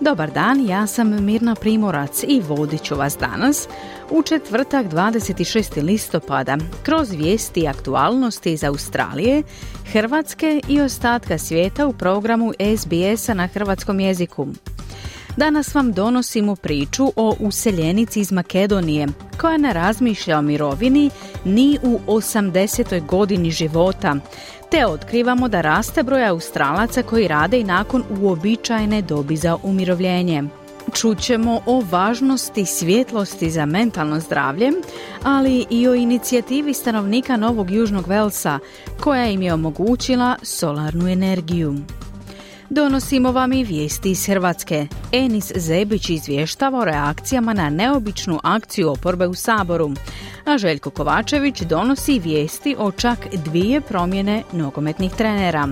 Dobar dan, ja sam Mirna Primorac i vodit ću vas danas u četvrtak 26. listopada kroz vijesti i aktualnosti iz Australije, Hrvatske i ostatka svijeta u programu SBS-a na hrvatskom jeziku. Danas vam donosimo priču o useljenici iz Makedonije koja ne razmišlja o mirovini ni u 80. godini života, te otkrivamo da raste broj Australaca koji rade i nakon uobičajene dobi za umirovljenje. Čućemo o važnosti svjetlosti za mentalno zdravlje, ali i o inicijativi stanovnika Novog Južnog Velsa koja im je omogućila solarnu energiju. Donosimo vam i vijesti iz Hrvatske. Enis Zebić izvještava o reakcijama na neobičnu akciju oporbe u Saboru, a Željko Kovačević donosi vijesti o čak dvije promjene nogometnih trenera.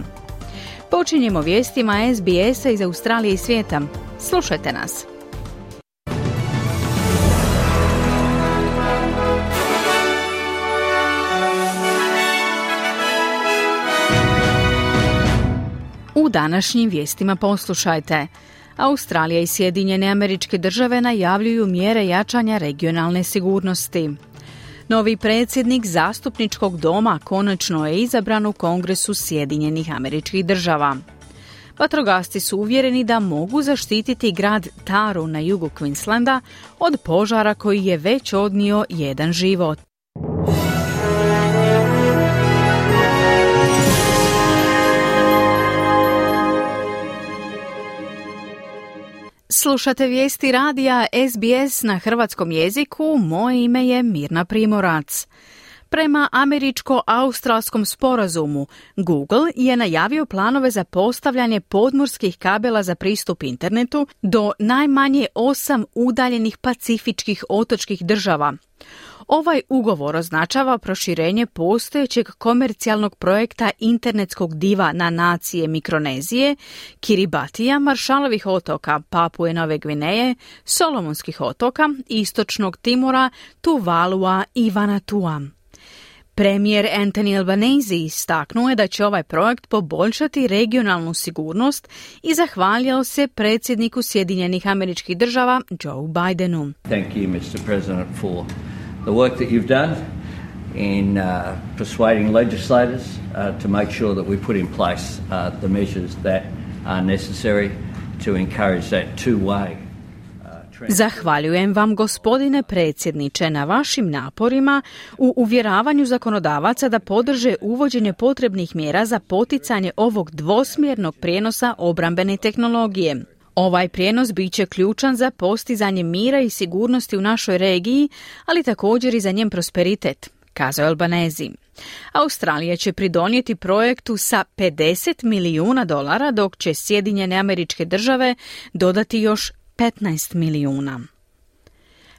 Počinjemo vijestima SBS-a iz Australije i svijeta. Slušajte nas. U današnjim vijestima poslušajte. Australija i Sjedinjene američke države najavljuju mjere jačanja regionalne sigurnosti. Novi predsjednik zastupničkog doma konačno je izabran u Kongresu Sjedinjenih američkih država. Vatrogasci su uvjereni da mogu zaštititi grad Taru na jugu Queenslanda od požara koji je već odnio jedan život. Slušate vijesti radija SBS na hrvatskom jeziku, moje ime je Mirna Primorac. Prema američko-australskom sporazumu, Google je najavio planove za postavljanje podmorskih kabela za pristup internetu do najmanje osam udaljenih pacifičkih otočkih država. Ovaj ugovor označava proširenje postojećeg komercijalnog projekta internetskog diva na nacije Mikronezije, Kiribatija, Maršalovih otoka, Papuje Nove Gvineje, Solomonskih otoka, Istočnog Timora, Tuvalua i Vanatua. Premijer Anthony Albanese istaknuo je da će ovaj projekt poboljšati regionalnu sigurnost i zahvalio se predsjedniku Sjedinjenih američkih država Joe Bidenu. Thank you, Mr. President, for the work that you've done in uh, persuading legislators uh, to make sure that we put in place uh, the measures that are necessary to encourage that two-way Zahvaljujem vam gospodine predsjedniče na vašim naporima u uvjeravanju zakonodavaca da podrže uvođenje potrebnih mjera za poticanje ovog dvosmjernog prijenosa obrambene tehnologije. Ovaj prijenos bit će ključan za postizanje mira i sigurnosti u našoj regiji, ali također i za njen prosperitet, kazao je Albanezi. Australija će pridonijeti projektu sa 50 milijuna dolara, dok će Sjedinjene američke države dodati još 15 milijuna.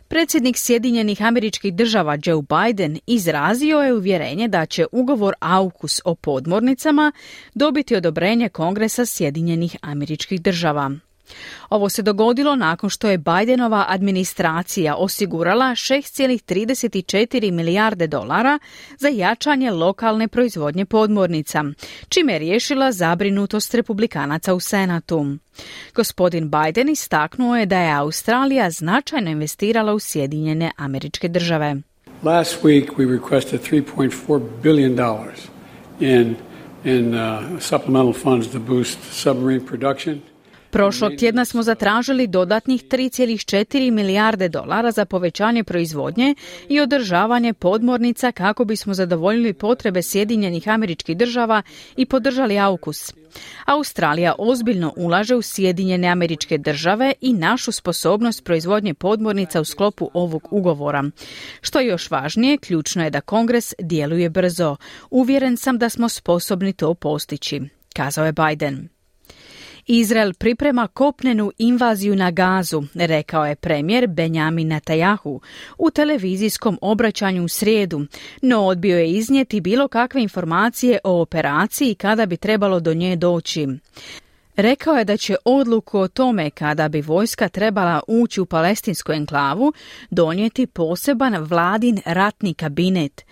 Predsjednik Sjedinjenih američkih država Joe Biden izrazio je uvjerenje da će ugovor AUKUS o podmornicama dobiti odobrenje Kongresa Sjedinjenih američkih država. Ovo se dogodilo nakon što je Bidenova administracija osigurala 6,34 milijarde dolara za jačanje lokalne proizvodnje podmornica, čime je riješila zabrinutost republikanaca u Senatu. Gospodin Biden istaknuo je da je Australija značajno investirala u Sjedinjene američke države. Last week we requested 3.4 billion dollars in in uh, supplemental funds to boost submarine production. Prošlog tjedna smo zatražili dodatnih 3,4 milijarde dolara za povećanje proizvodnje i održavanje podmornica kako bismo zadovoljili potrebe Sjedinjenih američkih država i podržali AUKUS. Australija ozbiljno ulaže u Sjedinjene američke države i našu sposobnost proizvodnje podmornica u sklopu ovog ugovora. Što je još važnije, ključno je da Kongres djeluje brzo. Uvjeren sam da smo sposobni to postići, kazao je Biden. Izrael priprema kopnenu invaziju na Gazu, rekao je premijer Benjamin Netanyahu u televizijskom obraćanju u srijedu, no odbio je iznijeti bilo kakve informacije o operaciji kada bi trebalo do nje doći. Rekao je da će odluku o tome kada bi vojska trebala ući u palestinsku enklavu donijeti poseban vladin ratni kabinet.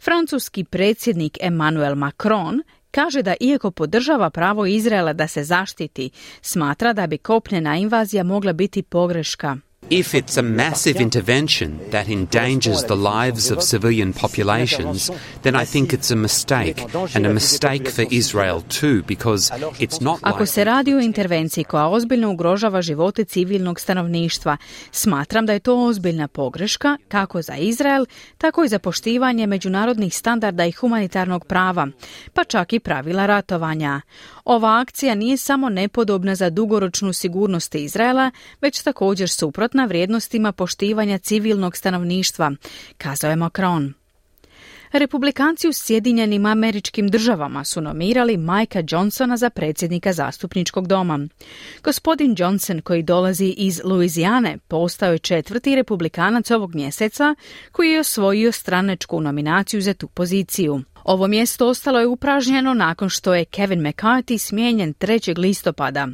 Francuski predsjednik Emmanuel Macron kaže da iako podržava pravo Izraela da se zaštiti, smatra da bi kopnena invazija mogla biti pogreška. If it's a massive intervention that endangers the lives of civilian populations, then I think it's a mistake, and a mistake for Israel too, because it's not Ako se radi o intervenciji koja ozbiljno ugrožava živote civilnog stanovništva, smatram da je to ozbiljna pogreška kako za Izrael, tako i za poštivanje međunarodnih standarda i humanitarnog prava, pa čak i pravila ratovanja. Ova akcija nije samo nepodobna za dugoročnu sigurnost Izraela, već također suprotna vrijednostima poštivanja civilnog stanovništva, kazao je Macron. Republikanci u Sjedinjenim američkim državama su nomirali Majka Johnsona za predsjednika zastupničkog doma. Gospodin Johnson, koji dolazi iz Luizijane, postao je četvrti republikanac ovog mjeseca koji je osvojio stranačku nominaciju za tu poziciju. Ovo mjesto ostalo je upražnjeno nakon što je Kevin McCarthy smijenjen 3. listopada.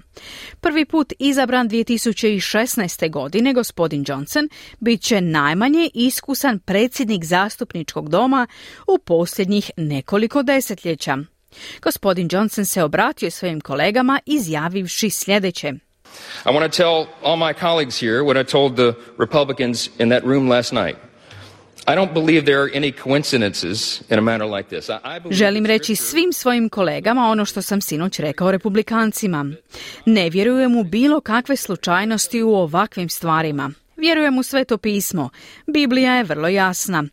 Prvi put izabran 2016. godine gospodin Johnson bit će najmanje iskusan predsjednik zastupničkog doma u posljednjih nekoliko desetljeća. Gospodin Johnson se obratio svojim kolegama izjavivši sljedeće. I want to tell all my colleagues here what I told the Republicans in that room last night. Želim reći svim svojim kolegama ono što sam sinoć rekao republikancima. Ne vjerujem u bilo kakve slučajnosti u ovakvim stvarima. Vjerujem u sveto pismo. Biblija je vrlo jasna.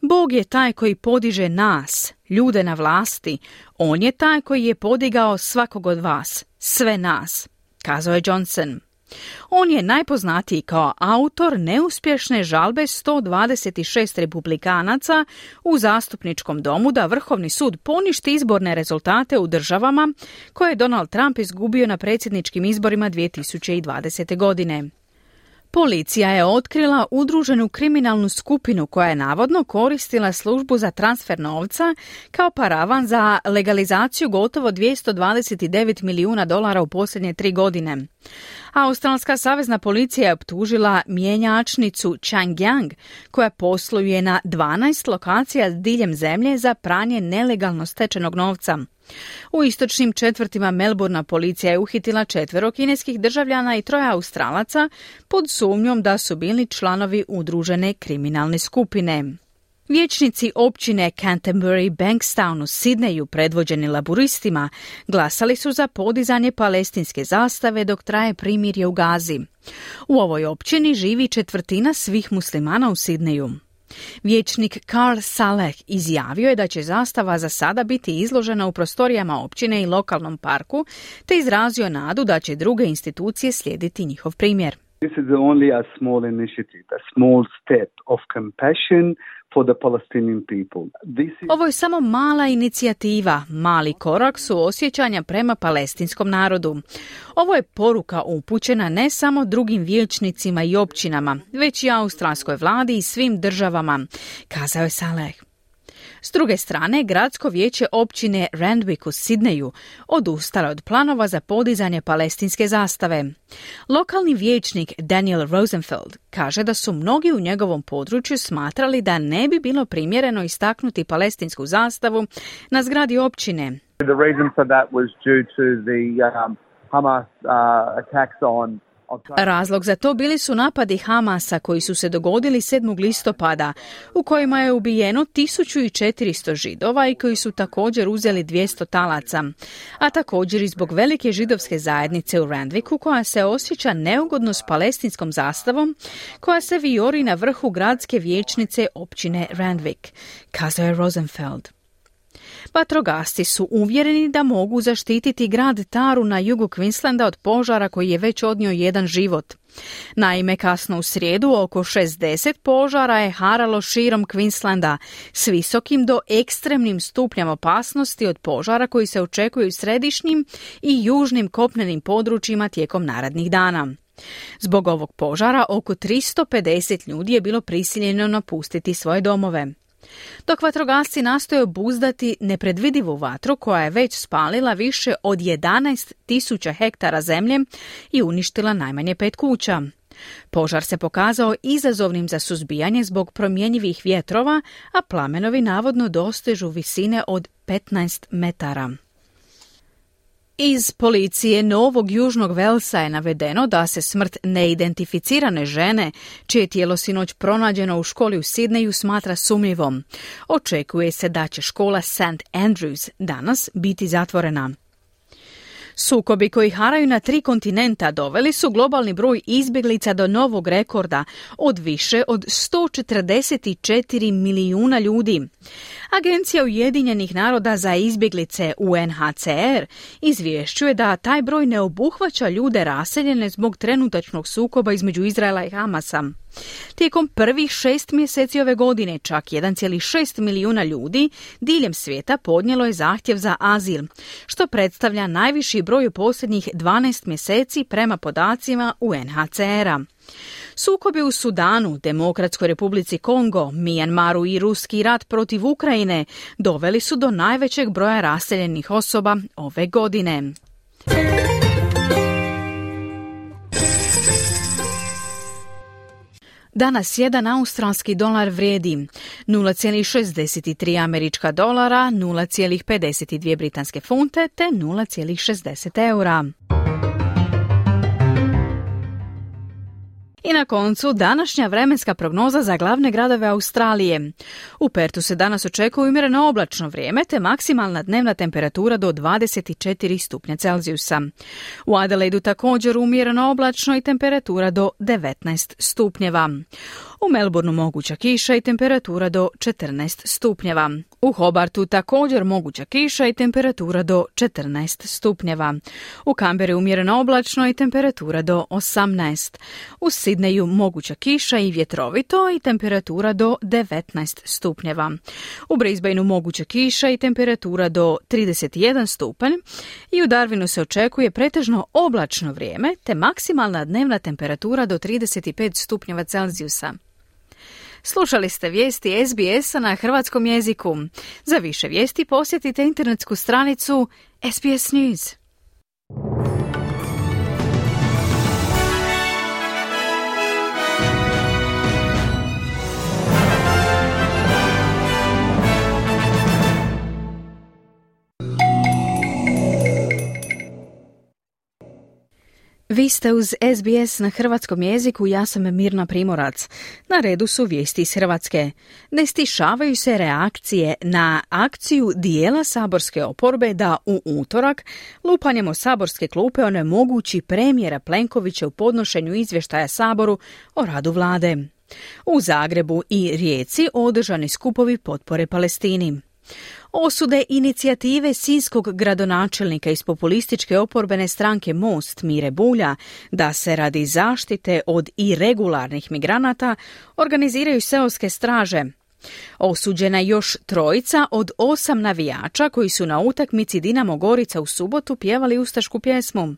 Bog je taj koji podiže nas, ljude na vlasti. On je taj koji je podigao svakog od vas, sve nas, kazao je Johnson. On je najpoznatiji kao autor neuspješne žalbe 126 republikanaca u zastupničkom domu da Vrhovni sud poništi izborne rezultate u državama koje je Donald Trump izgubio na predsjedničkim izborima 2020. godine. Policija je otkrila udruženu kriminalnu skupinu koja je navodno koristila službu za transfer novca kao paravan za legalizaciju gotovo 229 milijuna dolara u posljednje tri godine. Australska savezna policija je optužila mjenjačnicu Changyang koja posluje na 12 lokacija diljem zemlje za pranje nelegalno stečenog novca. U istočnim četvrtima Melburna policija je uhitila četvero kineskih državljana i troje Australaca pod sumnjom da su bili članovi udružene kriminalne skupine. Vječnici općine Canterbury Bankstown u Sidneju, predvođeni laburistima, glasali su za podizanje palestinske zastave dok traje primirje u Gazi. U ovoj općini živi četvrtina svih muslimana u Sidneju. Vječnik Karl Saleh izjavio je da će zastava za sada biti izložena u prostorijama općine i lokalnom parku, te izrazio nadu da će druge institucije slijediti njihov primjer. This is only a small initiative, a small step of compassion for the Palestinian people. Ovo je samo mala inicijativa, mali korak su osjećanja prema palestinskom narodu. Ovo je poruka upućena ne samo drugim vijećnicima i općinama, već i australskoj vladi i svim državama, kazao je Saleh. S druge strane, gradsko vijeće općine Randwick u Sidneju odustalo od planova za podizanje palestinske zastave. Lokalni vijećnik Daniel Rosenfeld kaže da su mnogi u njegovom području smatrali da ne bi bilo primjereno istaknuti palestinsku zastavu na zgradi općine. The reason for that was due to the um, Hamas uh, attacks on Razlog za to bili su napadi Hamasa koji su se dogodili 7. listopada, u kojima je ubijeno 1400 židova i koji su također uzeli 200 talaca, a također i zbog velike židovske zajednice u Randviku koja se osjeća neugodno s palestinskom zastavom koja se viori na vrhu gradske vijećnice općine Randvik, kazao je Rosenfeld. Vatrogasci su uvjereni da mogu zaštititi grad Taru na jugu Queenslanda od požara koji je već odnio jedan život. Naime, kasno u srijedu oko 60 požara je haralo širom Queenslanda s visokim do ekstremnim stupnjama opasnosti od požara koji se očekuju u središnjim i južnim kopnenim područjima tijekom narednih dana. Zbog ovog požara oko 350 ljudi je bilo prisiljeno napustiti svoje domove. Dok vatrogasci nastoje obuzdati nepredvidivu vatru koja je već spalila više od 11.000 hektara zemlje i uništila najmanje pet kuća. Požar se pokazao izazovnim za suzbijanje zbog promjenjivih vjetrova, a plamenovi navodno dostežu visine od 15 metara. Iz policije Novog Južnog Velsa je navedeno da se smrt neidentificirane žene, čije tijelo sinoć pronađeno u školi u Sidneju, smatra sumnjivom. Očekuje se da će škola St. Andrews danas biti zatvorena. Sukobi koji haraju na tri kontinenta doveli su globalni broj izbjeglica do novog rekorda od više od 144 milijuna ljudi. Agencija Ujedinjenih naroda za izbjeglice UNHCR izvješćuje da taj broj ne obuhvaća ljude raseljene zbog trenutačnog sukoba između Izraela i Hamasa. Tijekom prvih šest mjeseci ove godine čak 1,6 milijuna ljudi diljem svijeta podnijelo je zahtjev za azil, što predstavlja najviši broj u posljednjih 12 mjeseci prema podacima UNHCR-a. Sukobi u Sudanu, Demokratskoj republici Kongo, Mijanmaru i ruski rat protiv Ukrajine doveli su do najvećeg broja raseljenih osoba ove godine. Danas jedan australski dolar vrijedi 0,63 američka dolara, 0,52 britanske funte te 0,60 eura. I na koncu današnja vremenska prognoza za glavne gradove Australije. U Pertu se danas očekuje umjereno oblačno vrijeme te maksimalna dnevna temperatura do 24 stupnja Celzijusa. U Adelaidu također umjereno oblačno i temperatura do 19 stupnjeva. U Melbourneu moguća kiša i temperatura do 14 stupnjeva. U Hobartu također moguća kiša i temperatura do 14 stupnjeva. U Kamberi umjereno oblačno i temperatura do 18. U Sidneju moguća kiša i vjetrovito i temperatura do 19 stupnjeva. U Brisbaneu moguća kiša i temperatura do 31 stupanj i u Darwinu se očekuje pretežno oblačno vrijeme te maksimalna dnevna temperatura do 35 stupnjeva Celzijusa. Slušali ste vijesti SBS-a na hrvatskom jeziku. Za više vijesti posjetite internetsku stranicu SBS News. Vi ste uz SBS na hrvatskom jeziku, ja sam Mirna Primorac. Na redu su vijesti iz Hrvatske. Ne stišavaju se reakcije na akciju dijela saborske oporbe da u utorak lupanjem o saborske klupe onemogući premijera Plenkovića u podnošenju izvještaja Saboru o radu vlade. U Zagrebu i Rijeci održani skupovi potpore Palestini. Osude inicijative sinskog gradonačelnika iz populističke oporbene stranke Most Mire Bulja da se radi zaštite od irregularnih migranata organiziraju seoske straže. Osuđena je još trojica od osam navijača koji su na utakmici Dinamo Gorica u subotu pjevali ustašku pjesmu.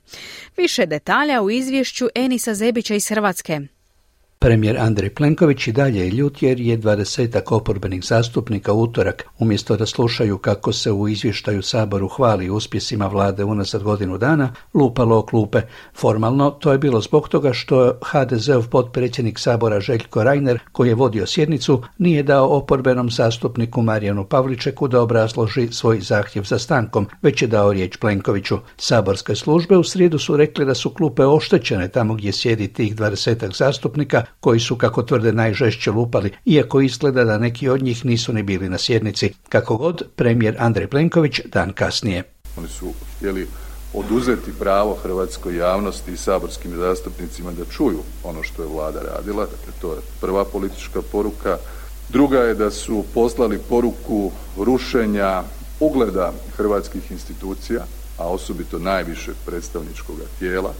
Više detalja u izvješću Enisa Zebića iz Hrvatske. Premijer Andrej Plenković i dalje je ljut jer je dvadesetak oporbenih zastupnika utorak, umjesto da slušaju kako se u izvještaju Saboru hvali uspjesima vlade unazad godinu dana, lupalo o klupe. Formalno to je bilo zbog toga što HDZ-ov potpredsjednik Sabora Željko Reiner, koji je vodio sjednicu, nije dao oporbenom zastupniku Marijanu Pavličeku da obrazloži svoj zahtjev za stankom, već je dao riječ Plenkoviću. Saborske službe u srijedu su rekli da su klupe oštećene tamo gdje sjedi tih dvadesetak zastupnika koji su, kako tvrde, najžešće lupali, iako izgleda da neki od njih nisu ni bili na sjednici. Kako god, premijer Andrej Plenković dan kasnije. Oni su htjeli oduzeti pravo hrvatskoj javnosti i saborskim zastupnicima da čuju ono što je vlada radila, dakle to je prva politička poruka. Druga je da su poslali poruku rušenja ugleda hrvatskih institucija, a osobito najvišeg predstavničkog tijela,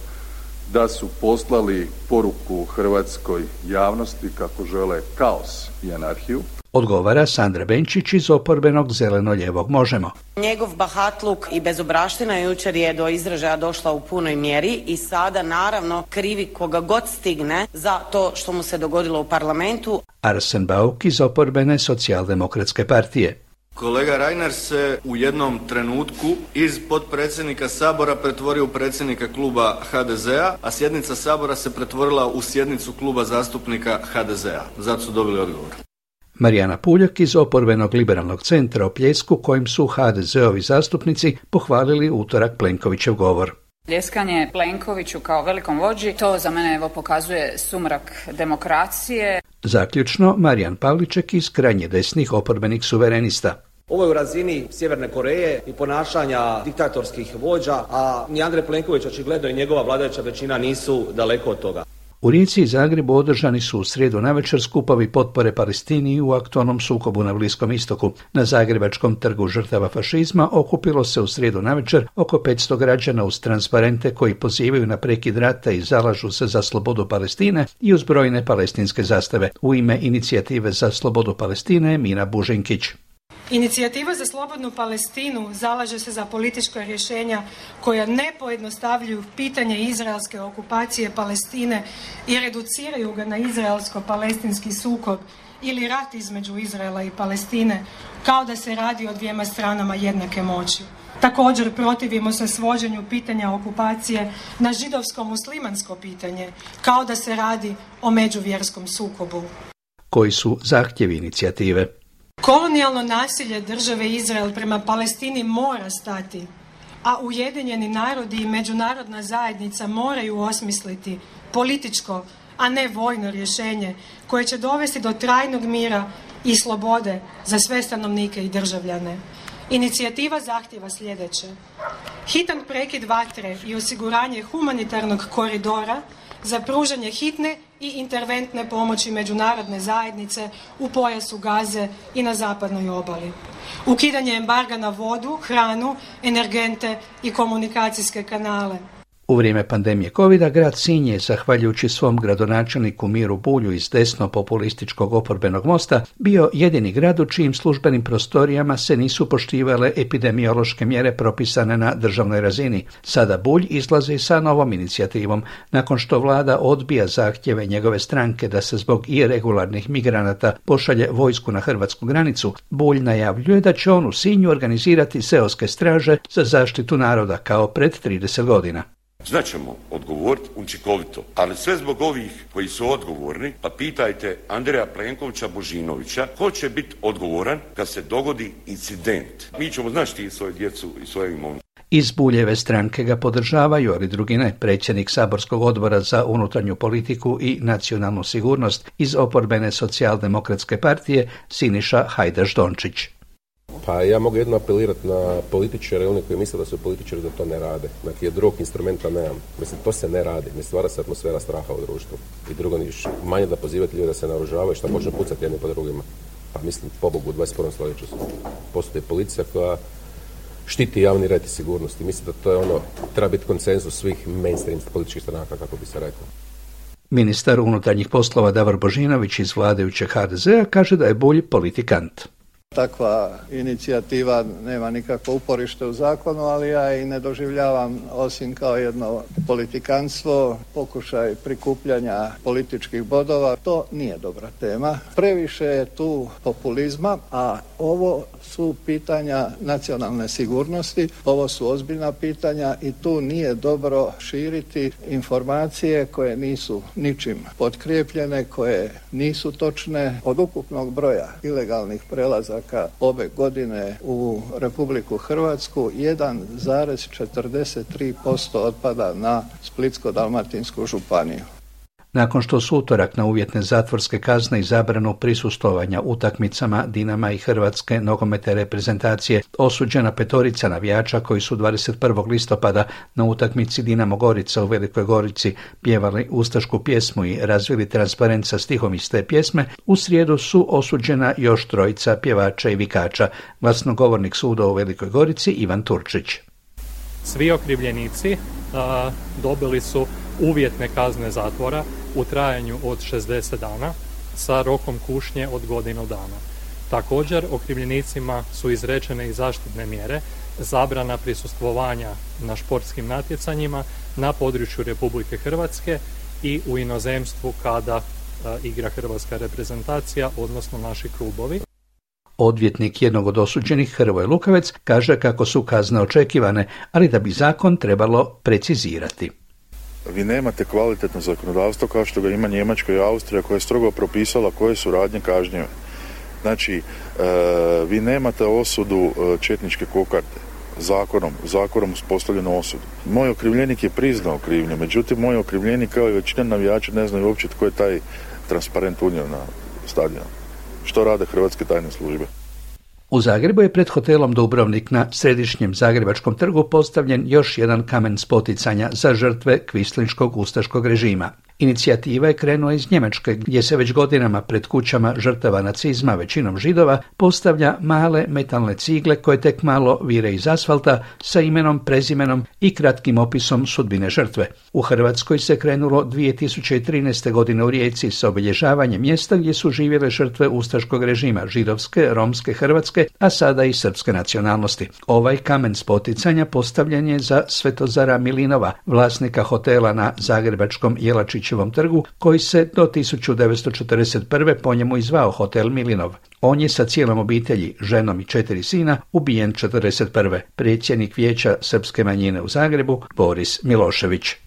da su poslali poruku hrvatskoj javnosti kako žele kaos i anarhiju. Odgovara Sandra Benčić iz oporbenog zeleno-ljevog Možemo. Njegov bahatluk i bezobraština jučer je do izražaja došla u punoj mjeri i sada naravno krivi koga god stigne za to što mu se dogodilo u parlamentu. Arsen Bauk iz oporbene socijaldemokratske partije. Kolega Reiner se u jednom trenutku iz potpredsjednika Sabora pretvorio u predsjednika kluba HDZ-a, a sjednica Sabora se pretvorila u sjednicu kluba zastupnika HDZ-a. Zato su dobili odgovor. Marijana Puljak iz oporbenog liberalnog centra o pljesku kojim su HDZ-ovi zastupnici pohvalili utorak Plenkovićev govor. Ljeskanje Plenkoviću kao velikom vođi, to za mene evo pokazuje sumrak demokracije. Zaključno, Marijan Pavliček iz krajnje desnih oporbenih suverenista. Ovo je u razini Sjeverne Koreje i ponašanja diktatorskih vođa, a ni Andrej Plenković očigledno i njegova vladajuća većina nisu daleko od toga. U Rijeci i Zagrebu održani su u srijedu navečer skupovi potpore Palestini u aktualnom sukobu na Bliskom istoku. Na Zagrebačkom trgu žrtava fašizma okupilo se u srijedu navečer oko 500 građana uz transparente koji pozivaju na prekid rata i zalažu se za slobodu Palestine i uz brojne palestinske zastave. U ime inicijative za slobodu Palestine Mina Bužinkić. Inicijativa za slobodnu Palestinu zalaže se za politička rješenja koja ne pojednostavljuju pitanje izraelske okupacije Palestine i reduciraju ga na izraelsko-palestinski sukob ili rat između Izraela i Palestine, kao da se radi o dvijema stranama jednake moći. Također protivimo se svođenju pitanja okupacije na židovsko-muslimansko pitanje, kao da se radi o međuvjerskom sukobu. Koji su zahtjevi inicijative? Kolonijalno nasilje države Izrael prema Palestini mora stati, a Ujedinjeni narodi i međunarodna zajednica moraju osmisliti političko, a ne vojno rješenje koje će dovesti do trajnog mira i slobode za sve stanovnike i državljane. Inicijativa zahtjeva sljedeće. Hitan prekid vatre i osiguranje humanitarnog koridora za pružanje hitne i interventne pomoći međunarodne zajednice u pojasu Gaze i na zapadnoj obali. Ukidanje embarga na vodu, hranu, energente i komunikacijske kanale. U vrijeme pandemije covid grad Sinj je, zahvaljujući svom gradonačelniku Miru Bulju iz desno populističkog oporbenog mosta, bio jedini grad u čijim službenim prostorijama se nisu poštivale epidemiološke mjere propisane na državnoj razini. Sada Bulj izlazi sa novom inicijativom, nakon što vlada odbija zahtjeve njegove stranke da se zbog irregularnih migranata pošalje vojsku na hrvatsku granicu, Bulj najavljuje da će on u Sinju organizirati seoske straže za zaštitu naroda kao pred 30 godina. Znaćemo odgovoriti učinkovito, ali sve zbog ovih koji su odgovorni, pa pitajte Andreja Plenkovića Božinovića ko će biti odgovoran kad se dogodi incident. Mi ćemo znašti svoju djecu i svoje imovine. Iz Buljeve stranke ga podržavaju, ali drugi ne. Predsjednik Saborskog odbora za unutarnju politiku i nacionalnu sigurnost iz oporbene socijaldemokratske partije Siniša Hajdaš Dončić. Pa ja mogu jedno apelirati na političare, one koji misle da su političari da to ne rade. Dakle, drugog instrumenta nemam. Mislim, to se ne radi. Ne stvara se atmosfera straha u društvu. I drugo, manje da pozivate ljude da se naoružavaju, šta može pucati jedni po drugima. Pa mislim, pobogu u 21. stoljeću postoji policija koja štiti javni red i sigurnost. I mislim da to je ono, treba biti konsenzus svih mainstream političkih stranaka, kako bi se reklo. Ministar unutarnjih poslova Davor Božinović iz vladajućeg HDZ-a kaže da je bolji politikant. Takva inicijativa nema nikakvo uporište u zakonu, ali ja i ne doživljavam osim kao jedno politikanstvo, pokušaj prikupljanja političkih bodova. To nije dobra tema. Previše je tu populizma, a ovo su pitanja nacionalne sigurnosti, ovo su ozbiljna pitanja i tu nije dobro širiti informacije koje nisu ničim potkrijepljene, koje nisu točne. Od ukupnog broja ilegalnih prelazaka ove godine u Republiku Hrvatsku 1,43% otpada na Splitsko-Dalmatinsku županiju. Nakon što su utorak na uvjetne zatvorske kazne i zabranu prisustovanja utakmicama Dinama i Hrvatske nogomete reprezentacije osuđena petorica navijača koji su 21. listopada na utakmici Dinamo Gorica u Velikoj Gorici pjevali ustašku pjesmu i razvili transparent sa stihom iz te pjesme, u srijedu su osuđena još trojica pjevača i vikača, glasnogovornik suda u Velikoj Gorici Ivan Turčić. Svi okrivljenici dobili su uvjetne kazne zatvora u trajanju od 60 dana sa rokom kušnje od godinu dana. Također okrivljenicima su izrečene i zaštitne mjere, zabrana prisustvovanja na športskim natjecanjima na području Republike Hrvatske i u inozemstvu kada igra hrvatska reprezentacija, odnosno naši klubovi. Odvjetnik jednog od osuđenih, Hrvoje Lukavec, kaže kako su kazne očekivane, ali da bi zakon trebalo precizirati vi nemate kvalitetno zakonodavstvo kao što ga ima Njemačka i Austrija koja je strogo propisala koje su radnje kažnjive. Znači, e, vi nemate osudu e, četničke kokarde zakonom, zakonom uspostavljenu osudu. Moj okrivljenik je priznao krivnju, međutim moj okrivljenik kao i većina navijača ne znaju uopće tko je taj transparent unio na stadion. Što rade hrvatske tajne službe? U Zagrebu je pred hotelom Dubrovnik na središnjem Zagrebačkom trgu postavljen još jedan kamen spoticanja za žrtve kvislinškog ustaškog režima. Inicijativa je krenula iz Njemačke, gdje se već godinama pred kućama žrtava nacizma, većinom židova, postavlja male metalne cigle koje tek malo vire iz asfalta sa imenom, prezimenom i kratkim opisom sudbine žrtve. U Hrvatskoj se krenulo 2013. godine u Rijeci sa obilježavanjem mjesta gdje su živjele žrtve ustaškog režima, židovske, romske, hrvatske, a sada i srpske nacionalnosti. Ovaj kamen spoticanja postavljen je za Svetozara Milinova, vlasnika hotela na Zagrebačkom Jelačić Đurićevom trgu, koji se do 1941. po njemu izvao Hotel Milinov. On je sa cijelom obitelji, ženom i četiri sina, ubijen 1941. Predsjednik vijeća srpske manjine u Zagrebu, Boris Milošević.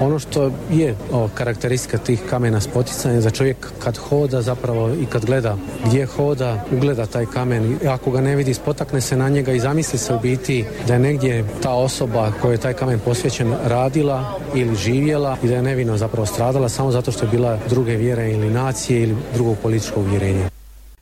Ono što je o, karakteristika tih kamena spoticanja za čovjek kad hoda zapravo i kad gleda gdje hoda, ugleda taj kamen ako ga ne vidi spotakne se na njega i zamisli se u biti da je negdje ta osoba kojoj je taj kamen posvećen radila ili živjela i da je nevino zapravo stradala samo zato što je bila druge vjere ili nacije ili drugog političkog uvjerenja.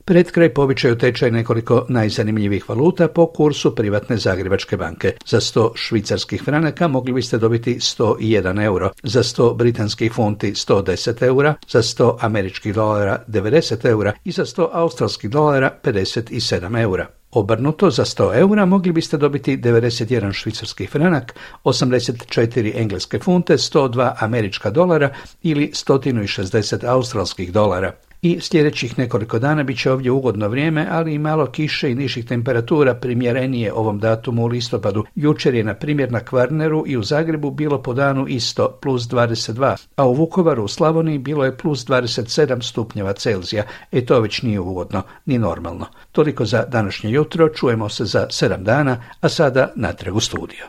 Pred kraj povičaju tečaj nekoliko najzanimljivih valuta po kursu privatne Zagrebačke banke. Za 100 švicarskih franaka mogli biste dobiti 101 euro, za 100 britanskih funti 110 eura, za 100 američkih dolara 90 eura i za 100 australskih dolara 57 eura. Obrnuto, za 100 eura mogli biste dobiti 91 švicarski franak, 84 engleske funte, 102 američka dolara ili 160 australskih dolara i sljedećih nekoliko dana bit će ovdje ugodno vrijeme, ali i malo kiše i nižih temperatura primjerenije ovom datumu u listopadu. Jučer je na primjer na Kvarneru i u Zagrebu bilo po danu isto plus 22, a u Vukovaru u Slavoniji bilo je plus 27 stupnjeva Celzija. E to već nije ugodno, ni normalno. Toliko za današnje jutro, čujemo se za 7 dana, a sada natrag u studiju.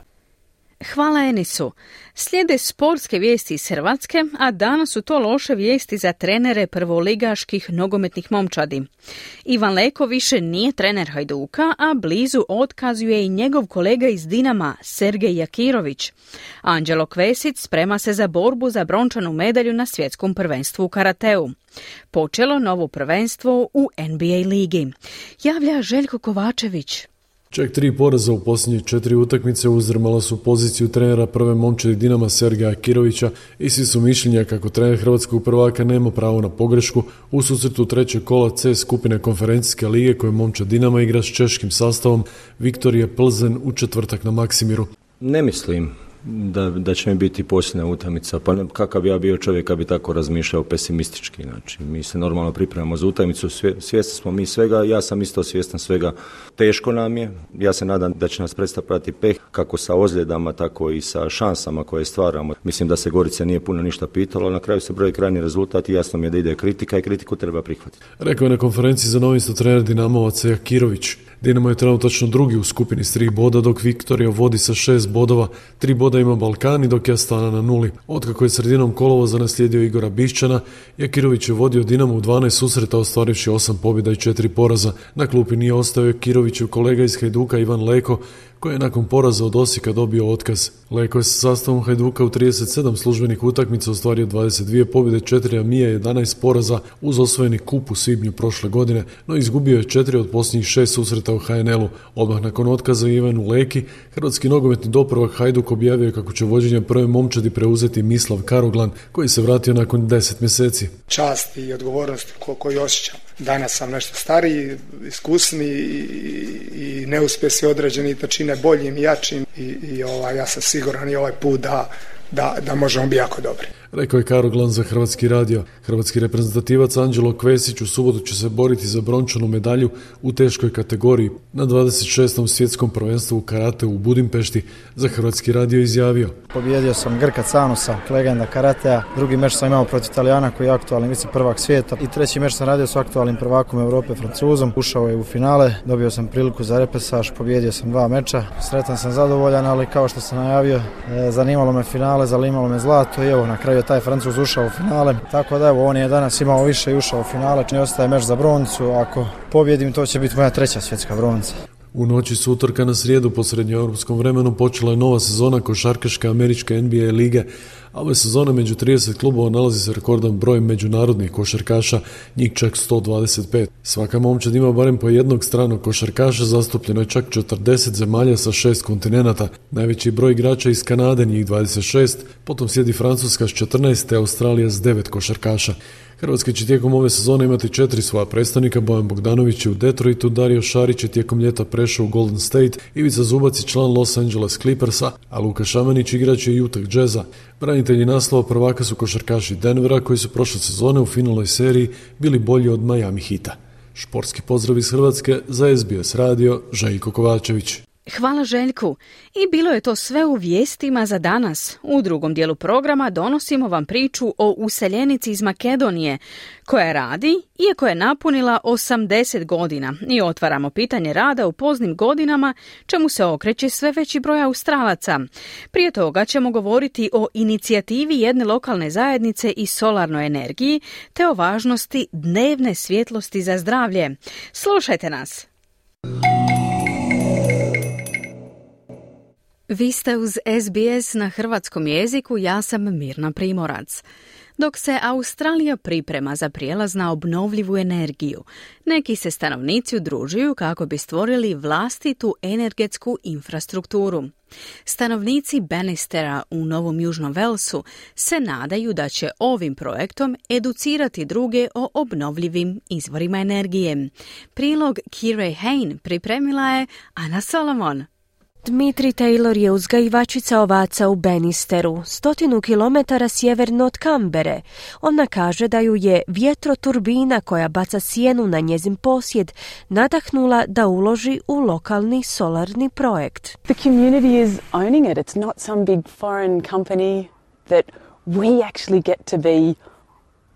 Hvala Enisu. Slijede sportske vijesti iz Hrvatske, a danas su to loše vijesti za trenere prvoligaških nogometnih momčadi. Ivan Leko više nije trener Hajduka, a blizu otkazuje i njegov kolega iz Dinama, Sergej Jakirović. Anđelo Kvesic sprema se za borbu za brončanu medalju na svjetskom prvenstvu u karateu. Počelo novo prvenstvo u NBA ligi. Javlja Željko Kovačević. Čak tri poraza u posljednje četiri utakmice uzdrmala su poziciju trenera prve momčadi Dinama Sergeja Kirovića i svi su mišljenja kako trener Hrvatskog prvaka nema pravo na pogrešku u susretu trećeg kola C skupine konferencijske lige koje momča Dinama igra s češkim sastavom Viktorije Plzen u četvrtak na Maksimiru. Ne mislim da, da će mi biti posljedna utakmica. Pa kakav bi ja bio čovjek kad bi tako razmišljao pesimistički. Znači, mi se normalno pripremamo za utakmicu, svjesni smo mi svega, ja sam isto svjestan svega. Teško nam je, ja se nadam da će nas predstavljati peh kako sa ozljedama, tako i sa šansama koje stvaramo. Mislim da se Gorica nije puno ništa pitalo, na kraju se broji krajnji rezultat i jasno mi je da ide kritika i kritiku treba prihvatiti. Rekao je na konferenciji za novinstvo trener Dinamovaca Jakirović. Dinamo je trenutačno drugi u skupini s tri boda, dok Viktorija vodi sa šest bodova. Tri boda ima Balkani, dok je Astana na nuli. Otkako je sredinom kolovoza naslijedio Igora Bišćana, Jakirović je vodio Dinamo u 12 susreta, ostvarivši osam pobjeda i četiri poraza. Na klupi nije ostao Jakirovićev kolega iz Hajduka Ivan Leko, koji je nakon poraza od Osijeka dobio otkaz. Leko je sa sastavom Hajduka u 37 službenih utakmica ostvario 22 pobjede, 4 amije, 11 poraza uz osvojeni kup u svibnju prošle godine, no izgubio je četiri od posljednjih šest susreta u HNL-u. Odmah nakon otkaza Ivanu Leki, hrvatski nogometni dopravak Hajduk objavio kako će vođenje prve momčadi preuzeti Mislav Karoglan, koji se vratio nakon 10 mjeseci. Čast i odgovornost koju osjećam. Danas sam nešto stariji, iskusni i, i neuspjesi određeni čine boljim jačim i, i ovaj, ja sam siguran i ovaj put da, da, da možemo biti jako dobri rekao je Karo za Hrvatski radio. Hrvatski reprezentativac Anđelo Kvesić u subotu će se boriti za brončanu medalju u teškoj kategoriji na 26. svjetskom prvenstvu u karate u Budimpešti za Hrvatski radio izjavio. Pobjedio sam Grka Canusa, legenda karatea. Drugi meč sam imao protiv Italijana koji je aktualni vice prvak svijeta i treći meč sam radio s aktualnim prvakom Europe Francuzom. Ušao je u finale, dobio sam priliku za repesaž, pobjedio sam dva meča. Sretan sam zadovoljan, ali kao što sam najavio, e, zanimalo me finale, zanimalo me zlato i evo na kraju taj Francuz ušao u finale. Tako da evo, on je danas imao više i ušao u finale. Ne ostaje meč za broncu. Ako pobjedim, to će biti moja treća svjetska bronca. U noći s utorka na srijedu po srednjoeuropskom vremenu počela je nova sezona košarkaške američke NBA lige, a ove sezone među 30 klubova nalazi se rekordan broj međunarodnih košarkaša, njih čak 125. Svaka momčad ima barem po jednog stranog košarkaša, zastupljeno je čak 40 zemalja sa šest kontinenata. Najveći broj igrača iz Kanade, njih 26, potom sjedi Francuska s 14, te Australija s 9 košarkaša. Hrvatski će tijekom ove sezone imati četiri svoja predstavnika, Bojan Bogdanović je u Detroitu, Dario Šarić je tijekom ljeta prešao u Golden State, Ivica Zubac je član Los Angeles Clippersa, a Luka Šamanić igrač je Utah Jazza. Branitelji naslova prvaka su košarkaši Denvera koji su prošle sezone u finalnoj seriji bili bolji od Miami Hita. Športski pozdrav iz Hrvatske za SBS radio Željko Kovačević. Hvala Željku. I bilo je to sve u vijestima za danas. U drugom dijelu programa donosimo vam priču o useljenici iz Makedonije koja radi iako je napunila 80 godina i otvaramo pitanje rada u poznim godinama čemu se okreće sve veći broj Australaca. Prije toga ćemo govoriti o inicijativi jedne lokalne zajednice i solarnoj energiji te o važnosti dnevne svjetlosti za zdravlje. Slušajte nas! Vi ste uz SBS na hrvatskom jeziku, ja sam Mirna Primorac. Dok se Australija priprema za prijelaz na obnovljivu energiju, neki se stanovnici udružuju kako bi stvorili vlastitu energetsku infrastrukturu. Stanovnici Bannistera u Novom Južnom Velsu se nadaju da će ovim projektom educirati druge o obnovljivim izvorima energije. Prilog Kire Hain pripremila je Ana Solomon. Dmitri Taylor je uzgajivačica ovaca u Benisteru, stotinu kilometara sjeverno od Kambere. Ona kaže da ju je vjetroturbina koja baca sjenu na njezin posjed nadahnula da uloži u lokalni solarni projekt. The community is owning it. It's not some big foreign company that we actually get to be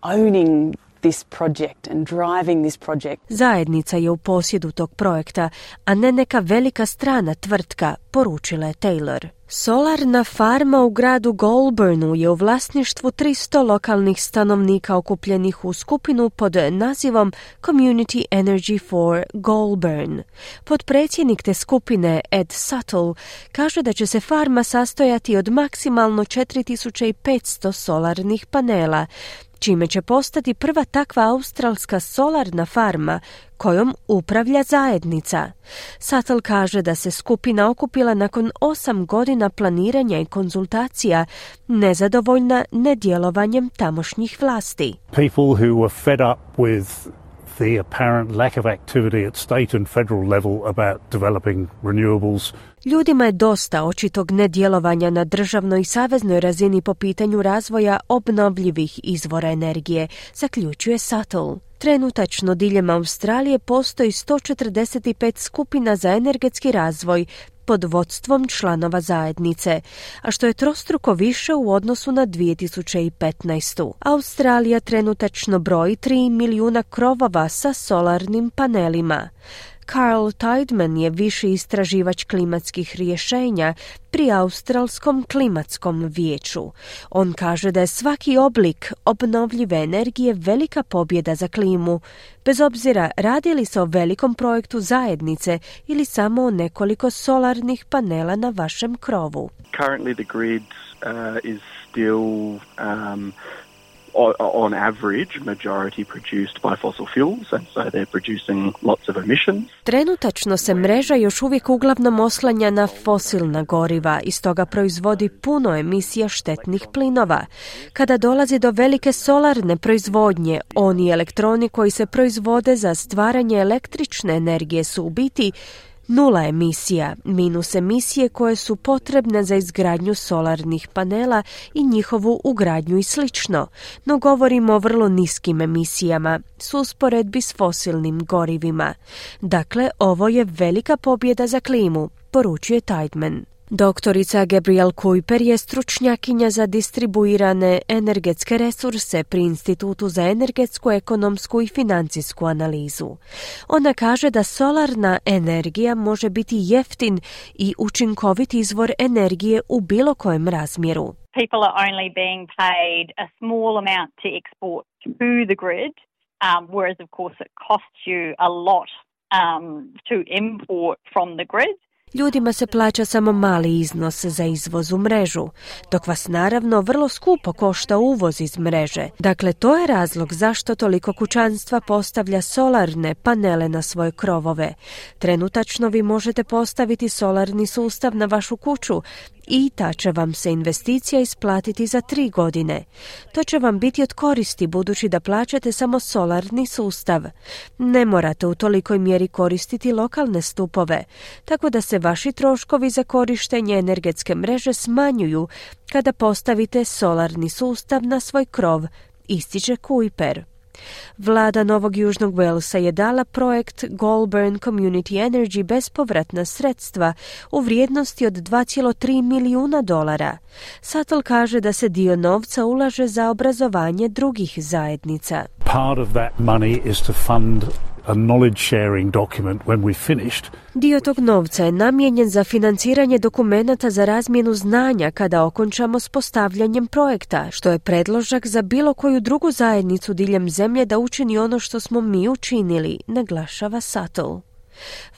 owning this project and driving this project. Zajednica je u posjedu tog projekta, a ne neka velika strana tvrtka, poručila je Taylor. Solarna farma u gradu Goulburnu je u vlasništvu 300 lokalnih stanovnika okupljenih u skupinu pod nazivom Community Energy for Goulburn. Podpredsjednik te skupine Ed Suttle kaže da će se farma sastojati od maksimalno 4500 solarnih panela, čime će postati prva takva australska solarna farma kojom upravlja zajednica. Satel kaže da se skupina okupila nakon osam godina planiranja i konzultacija, nezadovoljna nedjelovanjem tamošnjih vlasti. People who were fed up with the apparent lack of activity at state and federal level about developing renewables. Ljudima je dosta očitog nedjelovanja na državnoj i saveznoj razini po pitanju razvoja obnovljivih izvora energije, zaključuje Sattel. Trenutačno diljem Australije postoji 145 skupina za energetski razvoj pod vodstvom članova zajednice, a što je trostruko više u odnosu na 2015. Australija trenutačno broji 3 milijuna krovova sa solarnim panelima. Carl Tideman je viši istraživač klimatskih rješenja pri Australskom klimatskom vijeću. On kaže da je svaki oblik obnovljive energije velika pobjeda za klimu, bez obzira radi li se o velikom projektu zajednice ili samo o nekoliko solarnih panela na vašem krovu. Currently the grid uh, is still um, on average majority produced by fossil fuels and so they're producing lots of emissions. Trenutačno se mreža još uvijek uglavnom oslanja na fosilna goriva i stoga proizvodi puno emisija štetnih plinova. Kada dolazi do velike solarne proizvodnje, oni elektroni koji se proizvode za stvaranje električne energije su u biti Nula emisija, minus emisije koje su potrebne za izgradnju solarnih panela i njihovu ugradnju i slično, no govorimo o vrlo niskim emisijama, s usporedbi s fosilnim gorivima. Dakle, ovo je velika pobjeda za klimu, poručuje Tideman. Doktorica Gabriel Kuiper je stručnjakinja za distribuirane energetske resurse pri Institutu za energetsku, ekonomsku i financijsku analizu. Ona kaže da solarna energija može biti jeftin i učinkovit izvor energije u bilo kojem razmjeru. People are only being paid a small amount to export to the grid, um, whereas of course it costs you a lot um, to import from the grid. Ljudima se plaća samo mali iznos za izvoz u mrežu, dok vas naravno vrlo skupo košta uvoz iz mreže. Dakle, to je razlog zašto toliko kućanstva postavlja solarne panele na svoje krovove. Trenutačno vi možete postaviti solarni sustav na vašu kuću i ta će vam se investicija isplatiti za tri godine. To će vam biti od koristi budući da plaćate samo solarni sustav. Ne morate u tolikoj mjeri koristiti lokalne stupove, tako da se vaši troškovi za korištenje energetske mreže smanjuju kada postavite solarni sustav na svoj krov, ističe Kuiper. Vlada Novog Južnog Walesa je dala projekt Goulburn Community Energy bespovratna sredstva u vrijednosti od 2,3 milijuna dolara. Sattel kaže da se dio novca ulaže za obrazovanje drugih zajednica. Part of that money is to fund a knowledge sharing document when we finished. Dio tog novca je namijenjen za financiranje dokumenata za razmjenu znanja kada okončamo s postavljanjem projekta, što je predložak za bilo koju drugu zajednicu diljem zemlje da učini ono što smo mi učinili, naglašava Sattel.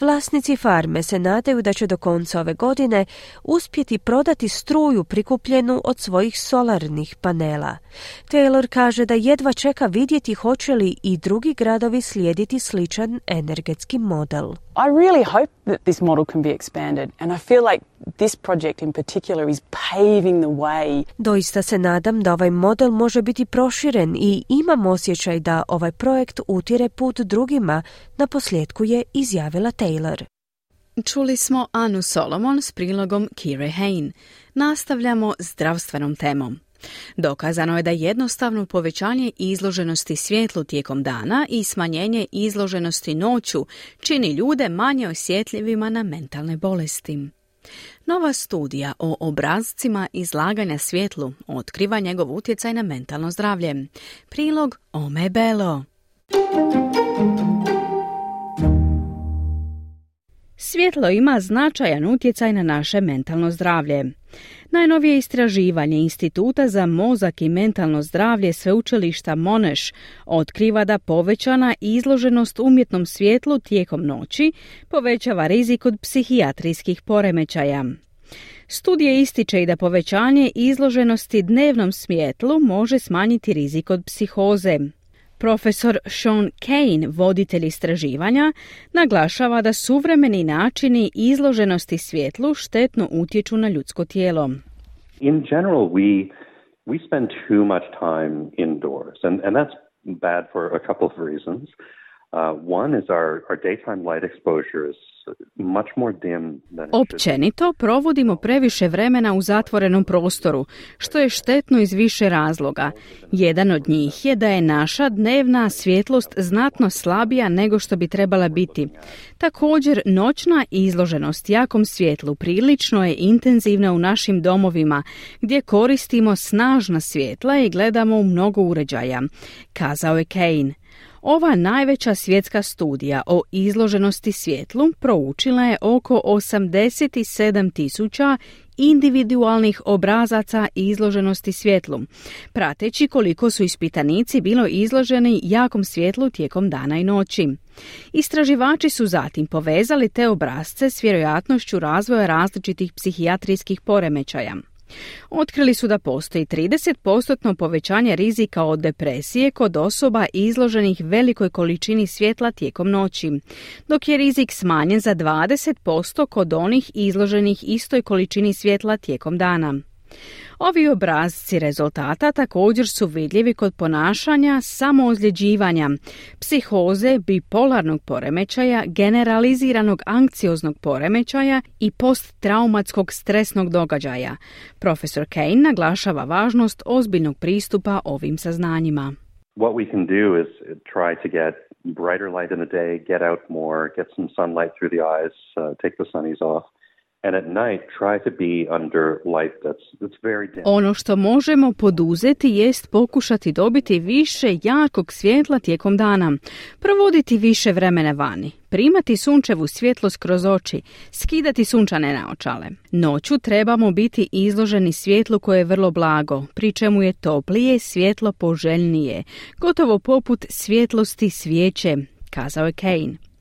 Vlasnici farme se nadaju da će do konca ove godine uspjeti prodati struju prikupljenu od svojih solarnih panela. Taylor kaže da jedva čeka vidjeti hoće li i drugi gradovi slijediti sličan energetski model. I really hope that this model can be expanded and I feel like this project in particular is paving the way. Doista se nadam da ovaj model može biti proširen i imam osjećaj da ovaj projekt utire put drugima, na posljedku je izjavila Taylor. Čuli smo Anu Solomon s prilogom Kire Hain. Nastavljamo zdravstvenom temom. Dokazano je da jednostavno povećanje izloženosti svjetlu tijekom dana i smanjenje izloženosti noću čini ljude manje osjetljivima na mentalne bolesti. Nova studija o obrazcima izlaganja svjetlu otkriva njegov utjecaj na mentalno zdravlje. Prilog Ome Belo. Svjetlo ima značajan utjecaj na naše mentalno zdravlje. Najnovije istraživanje Instituta za mozak i mentalno zdravlje sveučilišta Moneš otkriva da povećana izloženost umjetnom svjetlu tijekom noći povećava rizik od psihijatrijskih poremećaja. Studije ističe i da povećanje izloženosti dnevnom svjetlu može smanjiti rizik od psihoze. Profesor Sean Kane, voditelj istraživanja, naglašava da suvremeni načini izloženosti svjetlu štetno utječu na ljudsko tijelo. In general, we, we spend too much time indoors, and, and that's bad for a couple of reasons. Uh, one is our, our daytime light exposure is Općenito provodimo previše vremena u zatvorenom prostoru, što je štetno iz više razloga. Jedan od njih je da je naša dnevna svjetlost znatno slabija nego što bi trebala biti. Također, noćna izloženost jakom svjetlu prilično je intenzivna u našim domovima, gdje koristimo snažna svjetla i gledamo u mnogo uređaja, kazao je Kane. Ova najveća svjetska studija o izloženosti svjetlu proučila je oko 87 tisuća individualnih obrazaca izloženosti svjetlu, prateći koliko su ispitanici bilo izloženi jakom svjetlu tijekom dana i noći. Istraživači su zatim povezali te obrazce s vjerojatnošću razvoja različitih psihijatrijskih poremećaja. Otkrili su da postoji 30% povećanje rizika od depresije kod osoba izloženih velikoj količini svjetla tijekom noći, dok je rizik smanjen za 20% kod onih izloženih istoj količini svjetla tijekom dana. Ovi obrazci rezultata također su vidljivi kod ponašanja samoozljeđivanja, psihoze, bipolarnog poremećaja, generaliziranog anksioznog poremećaja i posttraumatskog stresnog događaja. Profesor Kane naglašava važnost ozbiljnog pristupa ovim saznanjima. What we can do is try to get brighter light in the day, get out more, get some sunlight through the eyes, uh, take the sunnies off. Ono što možemo poduzeti jest pokušati dobiti više jakog svjetla tijekom dana, provoditi više vremena vani, primati sunčevu svjetlost kroz oči, skidati sunčane naočale. Noću trebamo biti izloženi svjetlu koje je vrlo blago, pri čemu je toplije svjetlo poželjnije, gotovo poput svjetlosti svijeće, kazao je Kane.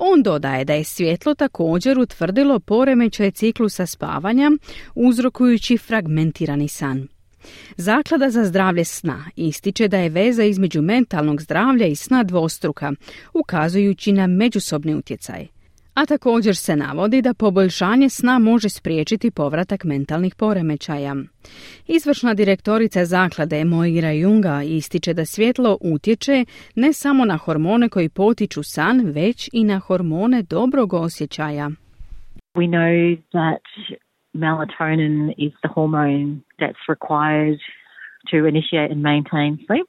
On dodaje da je svjetlo također utvrdilo poremećaj ciklusa spavanja, uzrokujući fragmentirani san. Zaklada za zdravlje sna ističe da je veza između mentalnog zdravlja i sna dvostruka, ukazujući na međusobni utjecaj. A također se navodi da poboljšanje sna može spriječiti povratak mentalnih poremećaja. Izvršna direktorica zaklade Moira Junga ističe da svjetlo utječe ne samo na hormone koji potiču san, već i na hormone dobrog osjećaja. We know that melatonin is the hormone that's required to initiate and maintain sleep.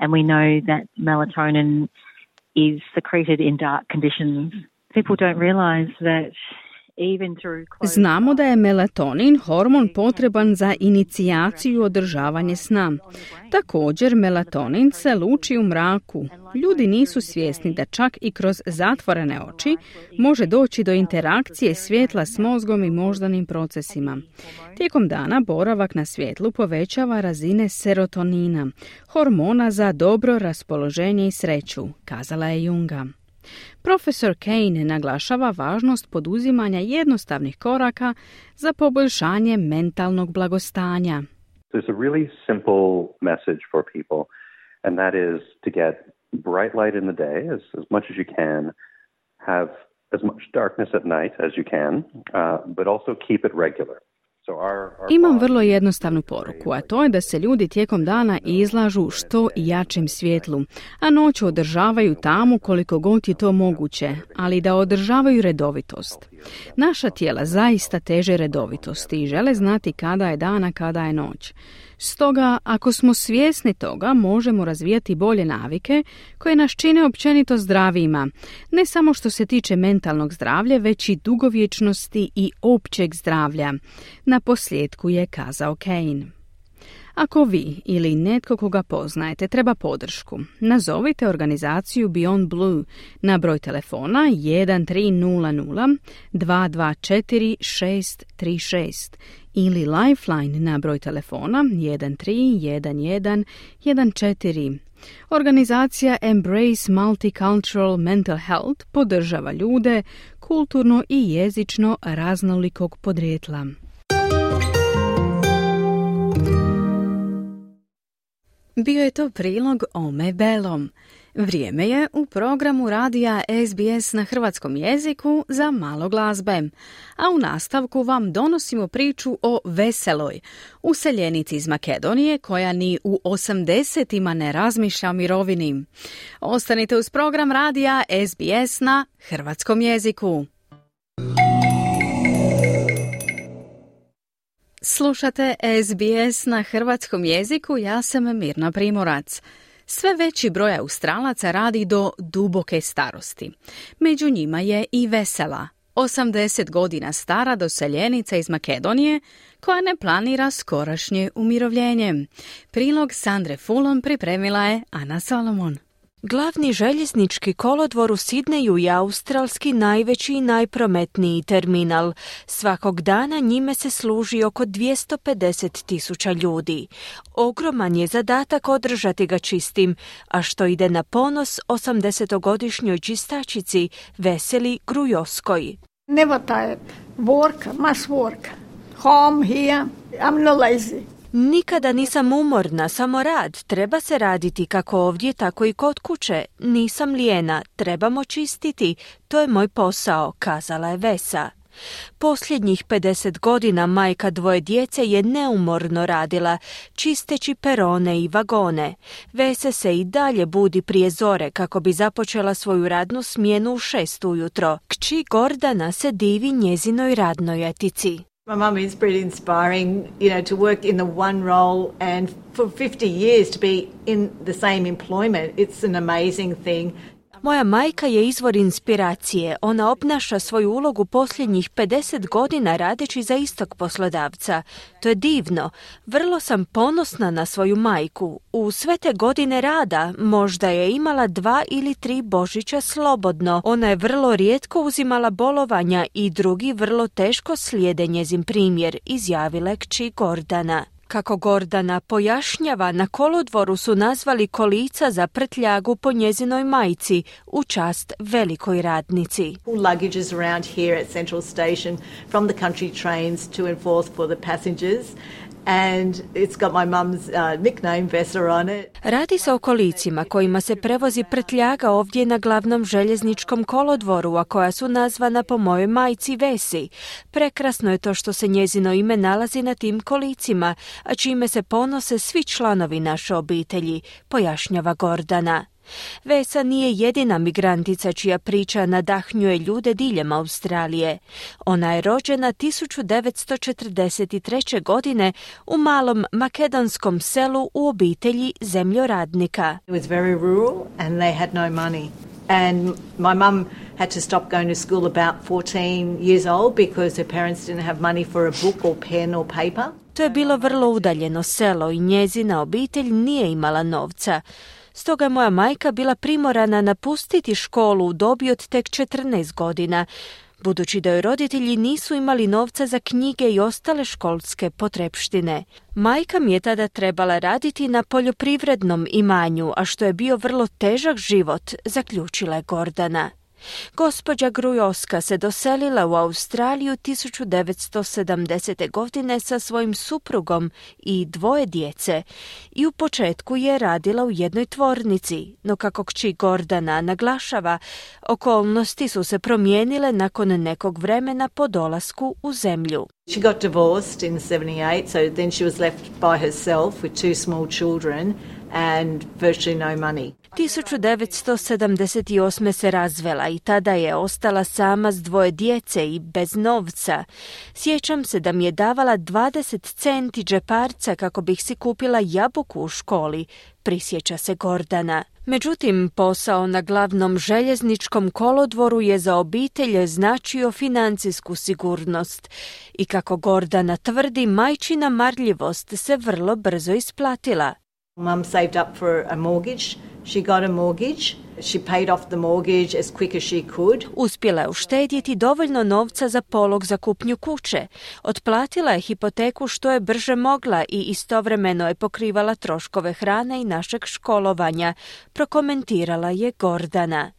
And we know that melatonin is secreted in dark conditions. Znamo da je melatonin hormon potreban za inicijaciju i održavanje sna. Također, melatonin se luči u mraku. Ljudi nisu svjesni da čak i kroz zatvorene oči može doći do interakcije svjetla s mozgom i moždanim procesima. Tijekom dana boravak na svjetlu povećava razine serotonina, hormona za dobro raspoloženje i sreću, kazala je Junga. Profesor Kane naglašava važnost poduzimanja jednostavnih koraka za poboljšanje mentalnog blagostanja. There's a really simple message for people, and that is to get bright light in the day as, as much as you can, have as much darkness at night as you can, uh, but also keep it regular. Imam vrlo jednostavnu poruku, a to je da se ljudi tijekom dana izlažu što jačem svjetlu, a noću održavaju tamo koliko god je to moguće, ali da održavaju redovitost. Naša tijela zaista teže redovitosti i žele znati kada je dana, kada je noć. Stoga, ako smo svjesni toga, možemo razvijati bolje navike koje nas čine općenito zdravijima, ne samo što se tiče mentalnog zdravlja, već i dugovječnosti i općeg zdravlja. Na posljedku je kazao Kane. Ako vi ili netko koga poznajete treba podršku, nazovite organizaciju Beyond Blue na broj telefona 1300 224 636 ili Lifeline na broj telefona 1311 14. Organizacija Embrace Multicultural Mental Health podržava ljude kulturno i jezično raznolikog podrijetla. Bio je to prilog Ome Belom. Vrijeme je u programu radija SBS na hrvatskom jeziku za malo glazbe, a u nastavku vam donosimo priču o Veseloj, useljenici iz Makedonije koja ni u 80 ne razmišlja o mirovini. Ostanite uz program radija SBS na hrvatskom jeziku. Slušate SBS na hrvatskom jeziku, ja sam Mirna Primorac. Sve veći broj Australaca radi do duboke starosti. Među njima je i Vesela, 80 godina stara doseljenica iz Makedonije koja ne planira skorašnje umirovljenje. Prilog Sandre Fulon pripremila je Ana Salomon. Glavni željeznički kolodvor u Sidneju je australski najveći i najprometniji terminal. Svakog dana njime se služi oko 250 tisuća ljudi. Ogroman je zadatak održati ga čistim, a što ide na ponos 80-godišnjoj čistačici Veseli Grujoskoj. Never tired. Work, must work. Home, here. I'm not lazy. Nikada nisam umorna, samo rad. Treba se raditi kako ovdje, tako i kod kuće. Nisam lijena, trebamo čistiti. To je moj posao, kazala je Vesa. Posljednjih 50 godina majka dvoje djece je neumorno radila, čisteći perone i vagone. Vese se i dalje budi prije zore kako bi započela svoju radnu smjenu u šest ujutro. Kći Gordana se divi njezinoj radnoj etici. My mum is pretty inspiring, you know, to work in the one role and for 50 years to be in the same employment. It's an amazing thing. Moja majka je izvor inspiracije. Ona obnaša svoju ulogu posljednjih 50 godina radeći za istog poslodavca. To je divno. Vrlo sam ponosna na svoju majku. U sve te godine rada možda je imala dva ili tri božića slobodno. Ona je vrlo rijetko uzimala bolovanja i drugi vrlo teško slijede njezin primjer, izjavila kći Gordana. Kako Gordana pojašnjava, na kolodvoru su nazvali kolica za prtljagu po njezinoj majci u čast velikoj radnici. Luggages around here at Central Station from the country trains to enforce for the passengers and uh. Radi se o kolicima kojima se prevozi prtljaga ovdje na glavnom željezničkom kolodvoru, a koja su nazvana po mojoj majci Vesi. Prekrasno je to što se njezino ime nalazi na tim kolicima, a čime se ponose svi članovi naše obitelji, pojašnjava Gordana. Vesa nije jedina migrantica čija priča nadahnjuje ljude diljem Australije. Ona je rođena 1943. godine u malom makedonskom selu u obitelji zemljoradnika. It was very rural and they had no money. And my mum had to stop going to school about 14 years old because her parents didn't have money for a book or pen or paper. To je bilo vrlo udaljeno selo i njezina obitelj nije imala novca. Stoga je moja majka bila primorana napustiti školu u dobi od tek 14 godina, budući da joj roditelji nisu imali novca za knjige i ostale školske potrepštine. Majka mi je tada trebala raditi na poljoprivrednom imanju, a što je bio vrlo težak život, zaključila je Gordana. Gospođa Grujoska se doselila u Australiju 1970. godine sa svojim suprugom i dvoje djece i u početku je radila u jednoj tvornici, no kako kći Gordana naglašava, okolnosti su se promijenile nakon nekog vremena po dolasku u zemlju. She got divorced in 78, so then she was left by herself with two small children and virtually no money. 1978. se razvela i tada je ostala sama s dvoje djece i bez novca. Sjećam se da mi je davala 20 centi džeparca kako bih si kupila jabuku u školi, prisjeća se Gordana. Međutim, posao na glavnom željezničkom kolodvoru je za obitelje značio financijsku sigurnost i kako Gordana tvrdi, majčina marljivost se vrlo brzo isplatila. Mum saved up for a mortgage. She got a mortgage. She paid off the mortgage as quick as she could. Uspjela je uštedjeti dovoljno novca za polog za kupnju kuće. Otplatila je hipoteku što je brže mogla i istovremeno je pokrivala troškove hrane i našeg školovanja, prokomentirala je Gordana.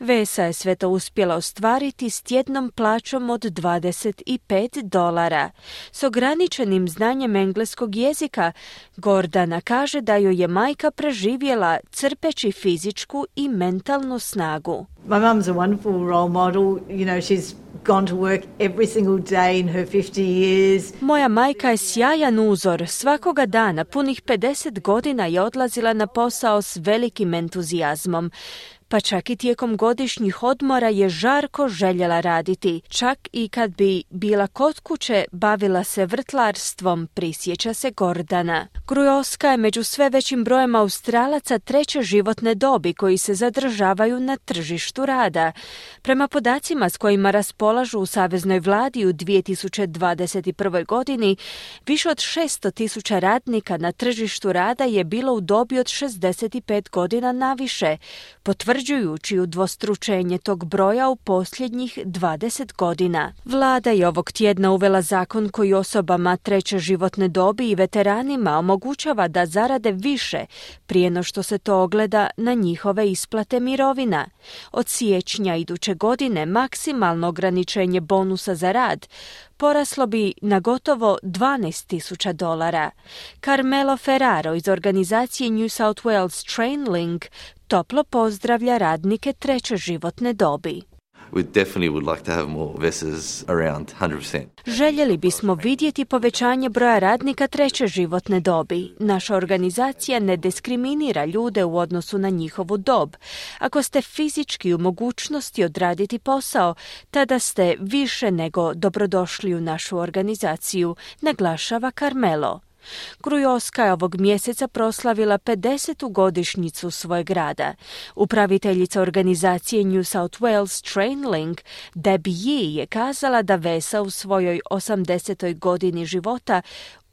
Vesa je sve to uspjela ostvariti s tjednom plaćom od 25 dolara. S ograničenim znanjem engleskog jezika, Gordana kaže da joj je majka preživjela crpeći fizičku i mentalnu snagu. My mum's a wonderful role model. You know, she's gone to work every single day in her 50 years. Moja majka je sjajan uzor. Svakoga dana, punih 50 godina je odlazila na posao s velikim entuzijazmom pa čak i tijekom godišnjih odmora je žarko željela raditi. Čak i kad bi bila kod kuće, bavila se vrtlarstvom, prisjeća se Gordana. Grujoska je među sve većim brojem Australaca treće životne dobi koji se zadržavaju na tržištu rada. Prema podacima s kojima raspolažu u Saveznoj vladi u 2021. godini, više od 600 tisuća radnika na tržištu rada je bilo u dobi od 65 godina naviše, potvrđujući udvostručenje tog broja u posljednjih 20 godina. Vlada je ovog tjedna uvela zakon koji osobama treće životne dobi i veteranima omogućava da zarade više prije no što se to ogleda na njihove isplate mirovina. Od siječnja iduće godine maksimalno ograničenje bonusa za rad poraslo bi na gotovo 12.000 dolara. Carmelo Ferraro iz organizacije New South Wales Trainlink toplo pozdravlja radnike treće životne dobi. We definitely would like to have more vessels around 100%. Željeli bismo vidjeti povećanje broja radnika treće životne dobi. Naša organizacija ne diskriminira ljude u odnosu na njihovu dob. Ako ste fizički u mogućnosti odraditi posao, tada ste više nego dobrodošli u našu organizaciju, naglašava Carmelo. Grujoska je ovog mjeseca proslavila 50. godišnjicu svojeg rada. Upraviteljica organizacije New South Wales Trainlink, Debbie Yee, je kazala da Vesa u svojoj 80. godini života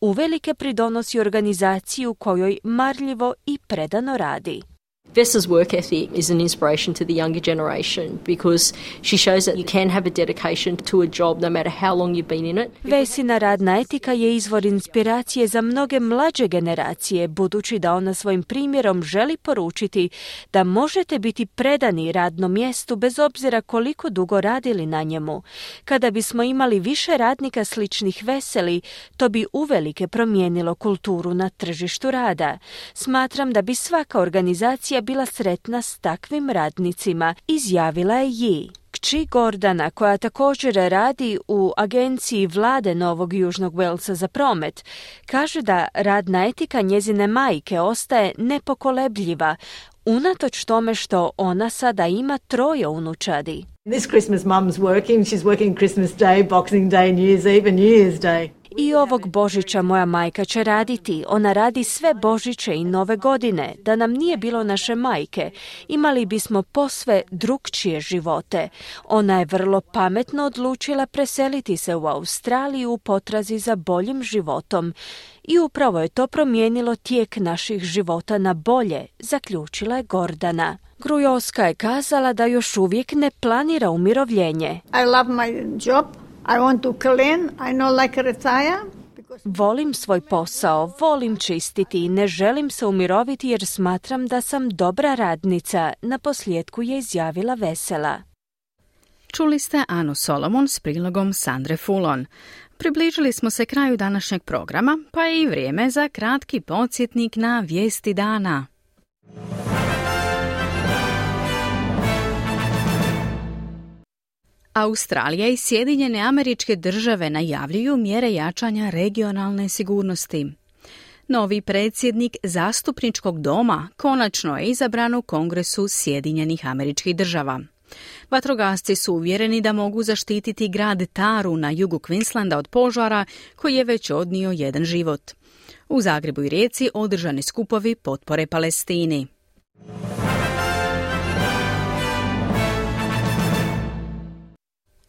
uvelike pridonosi organizaciju kojoj marljivo i predano radi. Vessa's work ethic is an inspiration to the younger generation because she shows that you can have a dedication to a job no matter how long you've been in it. Vesina radna etika je izvor inspiracije za mnoge mlađe generacije, budući da ona svojim primjerom želi poručiti da možete biti predani radnom mjestu bez obzira koliko dugo radili na njemu. Kada bismo imali više radnika sličnih veseli, to bi uvelike promijenilo kulturu na tržištu rada. Smatram da bi svaka organizacija bila sretna s takvim radnicima, izjavila je Ji. Kći Gordana, koja također radi u agenciji vlade Novog Južnog Velsa za promet, kaže da radna etika njezine majke ostaje nepokolebljiva, unatoč tome što ona sada ima troje unučadi. This Christmas mum's working. She's working Christmas Day, Boxing Day, New Year's Eve and New Year's Day. I ovog Božića moja majka će raditi. Ona radi sve Božiće i nove godine. Da nam nije bilo naše majke, imali bismo posve drugčije živote. Ona je vrlo pametno odlučila preseliti se u Australiju u potrazi za boljim životom. I upravo je to promijenilo tijek naših života na bolje, zaključila je Gordana. Grujoska je kazala da još uvijek ne planira umirovljenje. I love my job. I want to clean. I know like retire. Volim svoj posao, volim čistiti i ne želim se umiroviti jer smatram da sam dobra radnica, na posljedku je izjavila vesela. Čuli ste Anu Solomon s prilogom Sandre Fulon. Približili smo se kraju današnjeg programa, pa je i vrijeme za kratki podsjetnik na vijesti dana. Australija i Sjedinjene američke države najavljuju mjere jačanja regionalne sigurnosti. Novi predsjednik zastupničkog doma konačno je izabran u Kongresu Sjedinjenih američkih država. Vatrogasci su uvjereni da mogu zaštititi grad Taru na jugu Queenslanda od požara koji je već odnio jedan život. U Zagrebu i Rijeci održani skupovi potpore Palestini.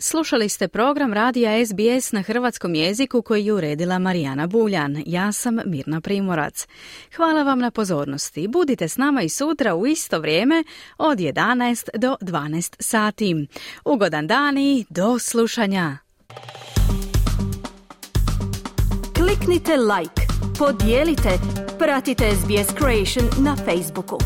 Slušali ste program Radija SBS na hrvatskom jeziku koji je uredila Marijana Buljan. Ja sam Mirna Primorac. Hvala vam na pozornosti. Budite s nama i sutra u isto vrijeme od 11 do 12 sati. Ugodan dan i do slušanja. Kliknite like, podijelite, pratite SBS Creation na Facebooku.